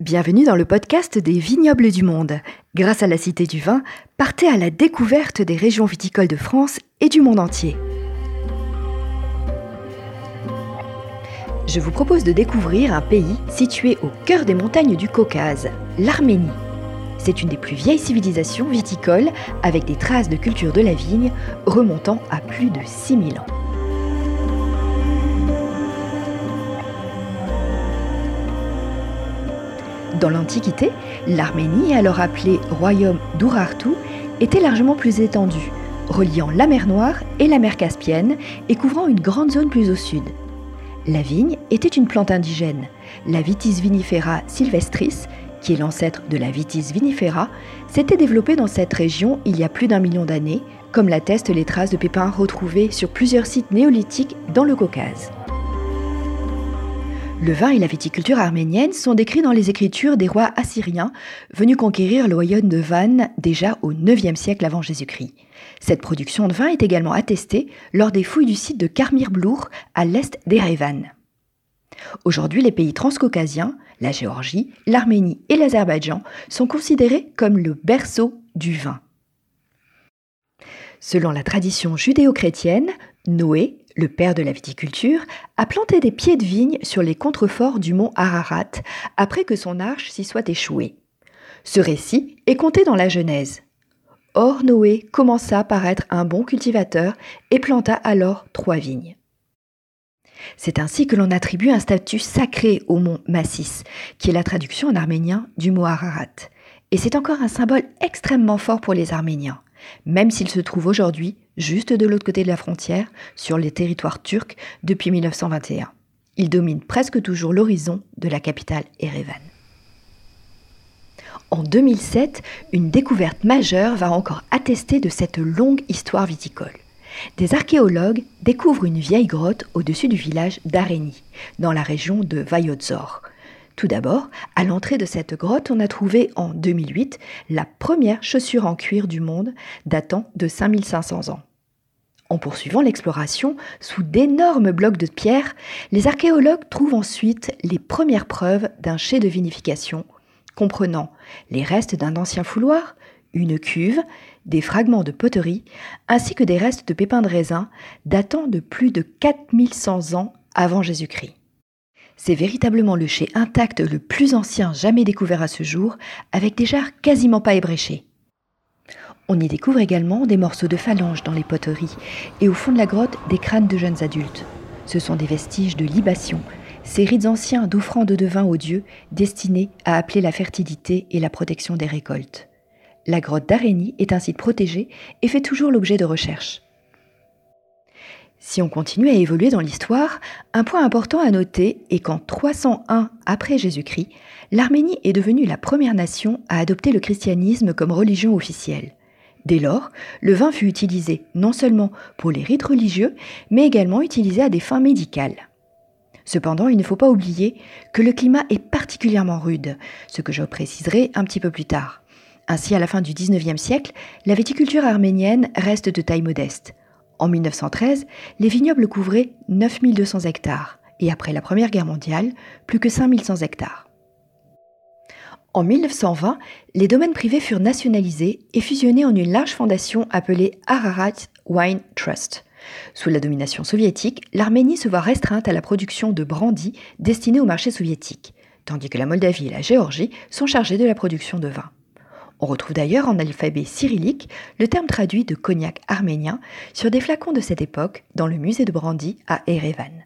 Bienvenue dans le podcast des vignobles du monde. Grâce à la Cité du Vin, partez à la découverte des régions viticoles de France et du monde entier. Je vous propose de découvrir un pays situé au cœur des montagnes du Caucase, l'Arménie. C'est une des plus vieilles civilisations viticoles avec des traces de culture de la vigne remontant à plus de 6000 ans. Dans l'Antiquité, l'Arménie, alors appelée royaume d'Urartu, était largement plus étendue, reliant la mer Noire et la mer Caspienne et couvrant une grande zone plus au sud. La vigne était une plante indigène, la Vitis vinifera sylvestris, qui est l'ancêtre de la Vitis vinifera, s'était développée dans cette région il y a plus d'un million d'années, comme l'attestent les traces de pépins retrouvées sur plusieurs sites néolithiques dans le Caucase. Le vin et la viticulture arménienne sont décrits dans les écritures des rois assyriens venus conquérir le royaume de Van déjà au IXe siècle avant Jésus-Christ. Cette production de vin est également attestée lors des fouilles du site de Karmir-Blour à l'est d'Erevan. Aujourd'hui, les pays transcaucasiens, la Géorgie, l'Arménie et l'Azerbaïdjan, sont considérés comme le berceau du vin. Selon la tradition judéo-chrétienne, Noé, le père de la viticulture, a planté des pieds de vigne sur les contreforts du mont Ararat après que son arche s'y soit échouée. Ce récit est compté dans la Genèse. Or Noé commença par être un bon cultivateur et planta alors trois vignes. C'est ainsi que l'on attribue un statut sacré au mont Massis, qui est la traduction en arménien du mot Ararat. Et c'est encore un symbole extrêmement fort pour les Arméniens, même s'il se trouve aujourd'hui juste de l'autre côté de la frontière, sur les territoires turcs, depuis 1921. Il domine presque toujours l'horizon de la capitale Erevan. En 2007, une découverte majeure va encore attester de cette longue histoire viticole. Des archéologues découvrent une vieille grotte au-dessus du village d'Areni, dans la région de Vayotzor. Tout d'abord, à l'entrée de cette grotte, on a trouvé en 2008 la première chaussure en cuir du monde datant de 5500 ans. En poursuivant l'exploration sous d'énormes blocs de pierre, les archéologues trouvent ensuite les premières preuves d'un chai de vinification, comprenant les restes d'un ancien fouloir, une cuve, des fragments de poterie, ainsi que des restes de pépins de raisin datant de plus de 4100 ans avant Jésus-Christ. C'est véritablement le chai intact le plus ancien jamais découvert à ce jour, avec des jarres quasiment pas ébréchées. On y découvre également des morceaux de phalanges dans les poteries et au fond de la grotte des crânes de jeunes adultes. Ce sont des vestiges de libation, ces rites anciens d'offrande de vin aux dieux destinés à appeler la fertilité et la protection des récoltes. La grotte d'Arénie est un site protégé et fait toujours l'objet de recherches. Si on continue à évoluer dans l'histoire, un point important à noter est qu'en 301 après Jésus-Christ, l'Arménie est devenue la première nation à adopter le christianisme comme religion officielle. Dès lors, le vin fut utilisé non seulement pour les rites religieux, mais également utilisé à des fins médicales. Cependant, il ne faut pas oublier que le climat est particulièrement rude, ce que je préciserai un petit peu plus tard. Ainsi, à la fin du XIXe siècle, la viticulture arménienne reste de taille modeste. En 1913, les vignobles couvraient 9200 hectares et après la Première Guerre mondiale, plus que 5100 hectares. En 1920, les domaines privés furent nationalisés et fusionnés en une large fondation appelée Ararat Wine Trust. Sous la domination soviétique, l'Arménie se voit restreinte à la production de brandy destiné au marché soviétique, tandis que la Moldavie et la Géorgie sont chargées de la production de vin. On retrouve d'ailleurs en alphabet cyrillique le terme traduit de cognac arménien sur des flacons de cette époque dans le musée de Brandy à Erevan.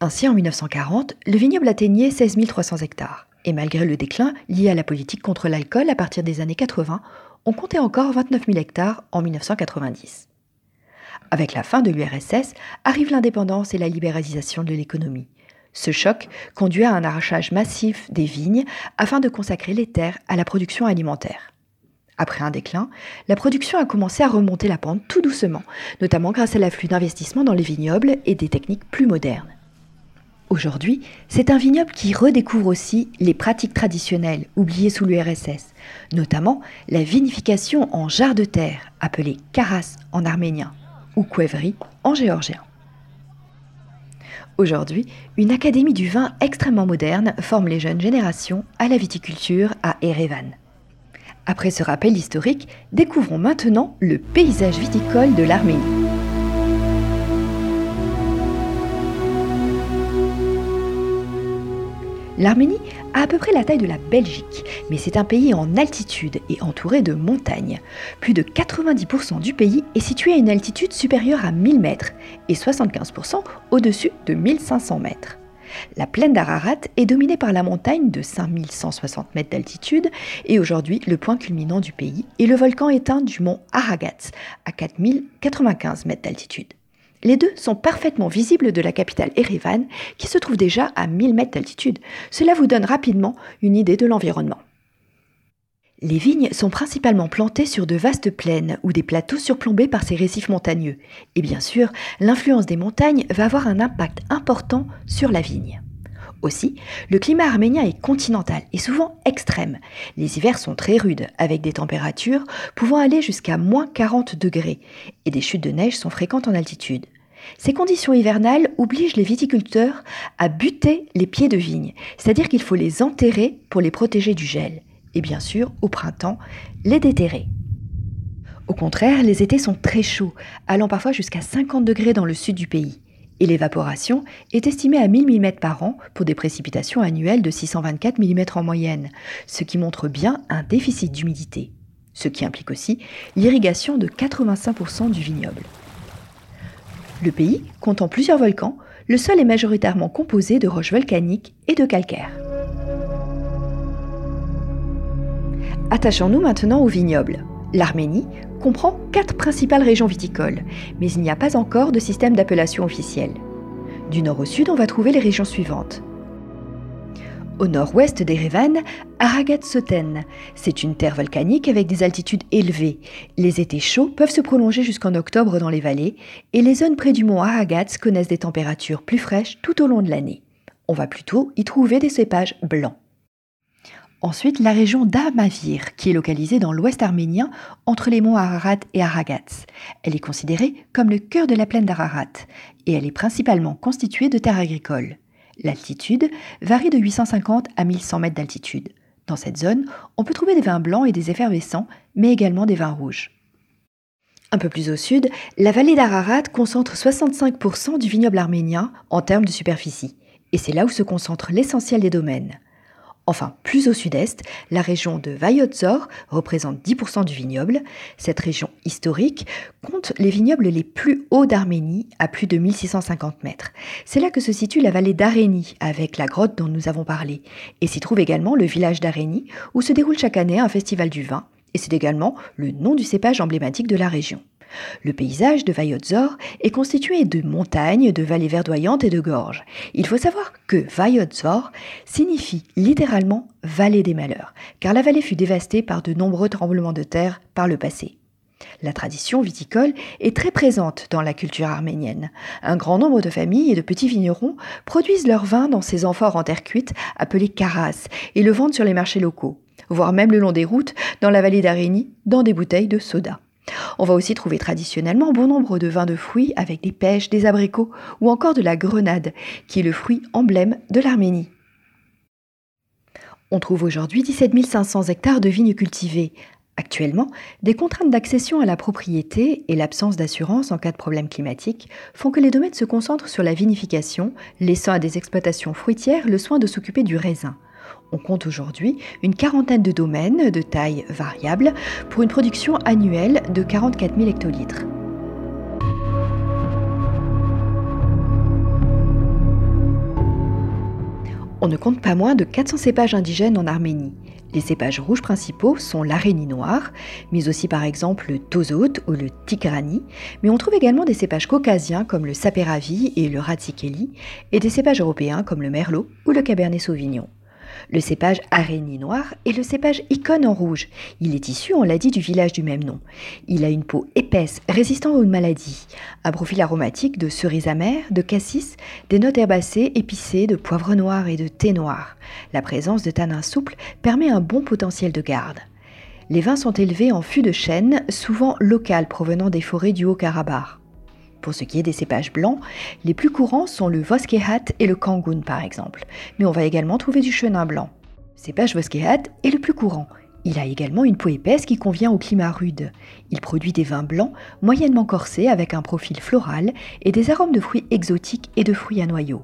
Ainsi, en 1940, le vignoble atteignait 16 300 hectares. Et malgré le déclin lié à la politique contre l'alcool à partir des années 80, on comptait encore 29 000 hectares en 1990. Avec la fin de l'URSS arrive l'indépendance et la libéralisation de l'économie. Ce choc conduit à un arrachage massif des vignes afin de consacrer les terres à la production alimentaire. Après un déclin, la production a commencé à remonter la pente tout doucement, notamment grâce à l'afflux d'investissements dans les vignobles et des techniques plus modernes. Aujourd'hui, c'est un vignoble qui redécouvre aussi les pratiques traditionnelles oubliées sous l'URSS, notamment la vinification en jarre de terre, appelée karas en arménien, ou kuevri en géorgien. Aujourd'hui, une académie du vin extrêmement moderne forme les jeunes générations à la viticulture à Erevan. Après ce rappel historique, découvrons maintenant le paysage viticole de l'Arménie. L'Arménie à peu près la taille de la Belgique, mais c'est un pays en altitude et entouré de montagnes. Plus de 90% du pays est situé à une altitude supérieure à 1000 mètres et 75% au-dessus de 1500 mètres. La plaine d'Ararat est dominée par la montagne de 5160 mètres d'altitude et aujourd'hui le point culminant du pays est le volcan éteint du mont Aragat à 4095 mètres d'altitude. Les deux sont parfaitement visibles de la capitale Erevan, qui se trouve déjà à 1000 mètres d'altitude. Cela vous donne rapidement une idée de l'environnement. Les vignes sont principalement plantées sur de vastes plaines ou des plateaux surplombés par ces récifs montagneux. Et bien sûr, l'influence des montagnes va avoir un impact important sur la vigne. Aussi, le climat arménien est continental et souvent extrême. Les hivers sont très rudes, avec des températures pouvant aller jusqu'à moins 40 degrés, et des chutes de neige sont fréquentes en altitude. Ces conditions hivernales obligent les viticulteurs à buter les pieds de vigne, c'est-à-dire qu'il faut les enterrer pour les protéger du gel, et bien sûr, au printemps, les déterrer. Au contraire, les étés sont très chauds, allant parfois jusqu'à 50 degrés dans le sud du pays et l'évaporation est estimée à 1000 mm par an pour des précipitations annuelles de 624 mm en moyenne, ce qui montre bien un déficit d'humidité, ce qui implique aussi l'irrigation de 85% du vignoble. Le pays comptant plusieurs volcans, le sol est majoritairement composé de roches volcaniques et de calcaire. Attachons-nous maintenant au vignoble. L'Arménie comprend quatre principales régions viticoles, mais il n'y a pas encore de système d'appellation officiel. Du nord au sud, on va trouver les régions suivantes. Au nord-ouest d'Erevan, Aragat-Soten. C'est une terre volcanique avec des altitudes élevées. Les étés chauds peuvent se prolonger jusqu'en octobre dans les vallées et les zones près du mont Aragat connaissent des températures plus fraîches tout au long de l'année. On va plutôt y trouver des cépages blancs. Ensuite, la région d'Amavir, qui est localisée dans l'ouest arménien, entre les monts Ararat et Aragats. Elle est considérée comme le cœur de la plaine d'Ararat, et elle est principalement constituée de terres agricoles. L'altitude varie de 850 à 1100 mètres d'altitude. Dans cette zone, on peut trouver des vins blancs et des effervescents, mais également des vins rouges. Un peu plus au sud, la vallée d'Ararat concentre 65% du vignoble arménien en termes de superficie, et c'est là où se concentre l'essentiel des domaines. Enfin, plus au sud-est, la région de Vayotzor représente 10% du vignoble. Cette région historique compte les vignobles les plus hauts d'Arménie, à plus de 1650 mètres. C'est là que se situe la vallée d'Arénie, avec la grotte dont nous avons parlé. Et s'y trouve également le village d'Arénie, où se déroule chaque année un festival du vin. Et c'est également le nom du cépage emblématique de la région. Le paysage de Vayotzor est constitué de montagnes, de vallées verdoyantes et de gorges. Il faut savoir que Vayotzor signifie littéralement vallée des malheurs, car la vallée fut dévastée par de nombreux tremblements de terre par le passé. La tradition viticole est très présente dans la culture arménienne. Un grand nombre de familles et de petits vignerons produisent leur vin dans ces amphores en terre cuite appelées caras et le vendent sur les marchés locaux, voire même le long des routes dans la vallée d'Arénie dans des bouteilles de soda. On va aussi trouver traditionnellement bon nombre de vins de fruits avec des pêches, des abricots ou encore de la grenade, qui est le fruit emblème de l'Arménie. On trouve aujourd'hui 17 500 hectares de vignes cultivées. Actuellement, des contraintes d'accession à la propriété et l'absence d'assurance en cas de problème climatique font que les domaines se concentrent sur la vinification, laissant à des exploitations fruitières le soin de s'occuper du raisin. On compte aujourd'hui une quarantaine de domaines de taille variable pour une production annuelle de 44 000 hectolitres. On ne compte pas moins de 400 cépages indigènes en Arménie. Les cépages rouges principaux sont l'arénie noire, mais aussi par exemple le tozot ou le tigrani, mais on trouve également des cépages caucasiens comme le saperavi et le ratsikeli, et des cépages européens comme le merlot ou le cabernet sauvignon. Le cépage araignée noire est le cépage icône en rouge. Il est issu, on l'a dit, du village du même nom. Il a une peau épaisse, résistant aux maladies, un profil aromatique de cerises amères, de cassis, des notes herbacées, épicées, de poivre noir et de thé noir. La présence de tanins souples permet un bon potentiel de garde. Les vins sont élevés en fût de chêne, souvent local provenant des forêts du Haut-Karabakh. Pour ce qui est des cépages blancs, les plus courants sont le Voskehat et le Kangun par exemple, mais on va également trouver du chenin blanc. Cépage Voskehat est le plus courant. Il a également une peau épaisse qui convient au climat rude. Il produit des vins blancs moyennement corsés avec un profil floral et des arômes de fruits exotiques et de fruits à noyaux.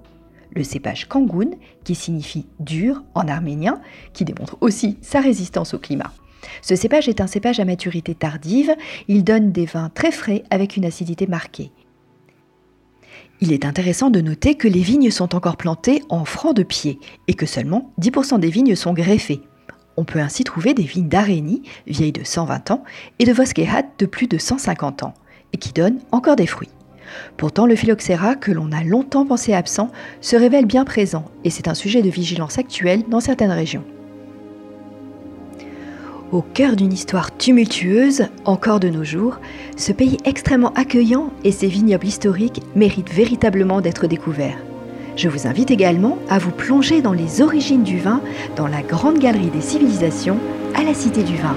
Le cépage Kangun, qui signifie dur en arménien, qui démontre aussi sa résistance au climat. Ce cépage est un cépage à maturité tardive, il donne des vins très frais avec une acidité marquée. Il est intéressant de noter que les vignes sont encore plantées en francs de pied et que seulement 10% des vignes sont greffées. On peut ainsi trouver des vignes d'Arénie, vieilles de 120 ans, et de Voskehat de plus de 150 ans, et qui donnent encore des fruits. Pourtant, le phylloxéra, que l'on a longtemps pensé absent, se révèle bien présent, et c'est un sujet de vigilance actuelle dans certaines régions. Au cœur d'une histoire tumultueuse, encore de nos jours, ce pays extrêmement accueillant et ses vignobles historiques méritent véritablement d'être découverts. Je vous invite également à vous plonger dans les origines du vin dans la Grande Galerie des Civilisations à la Cité du Vin.